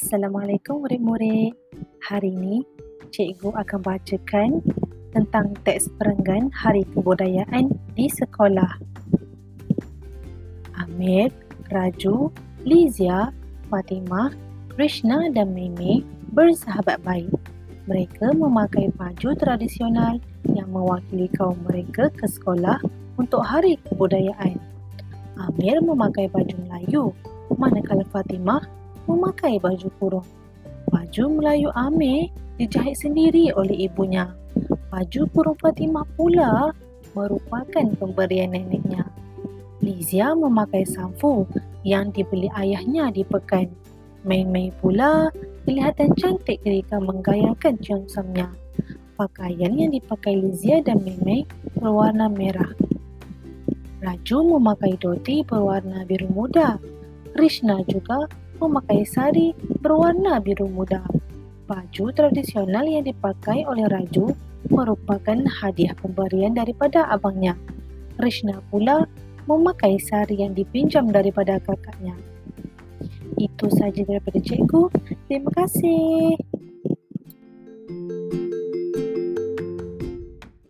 Assalamualaikum murid-murid. Hari ini cikgu akan bacakan tentang teks perenggan Hari Kebudayaan di sekolah. Amir, Raju, Lizia, Fatimah, Krishna dan Mimi bersahabat baik. Mereka memakai baju tradisional yang mewakili kaum mereka ke sekolah untuk Hari Kebudayaan. Amir memakai baju Melayu, manakala Fatimah memakai baju kurung. Baju Melayu Amir dijahit sendiri oleh ibunya. Baju kurung Fatimah pula merupakan pemberian neneknya. Lizia memakai samfu yang dibeli ayahnya di pekan. Mei-Mei pula kelihatan cantik ketika menggayakan ciongsamnya. Pakaian yang dipakai Lizia dan Mei-Mei berwarna merah. Raju memakai doti berwarna biru muda. Krishna juga memakai sari berwarna biru muda. Baju tradisional yang dipakai oleh Raju merupakan hadiah pemberian daripada abangnya. Krishna pula memakai sari yang dipinjam daripada kakaknya. Itu saja daripada cikgu. Terima kasih.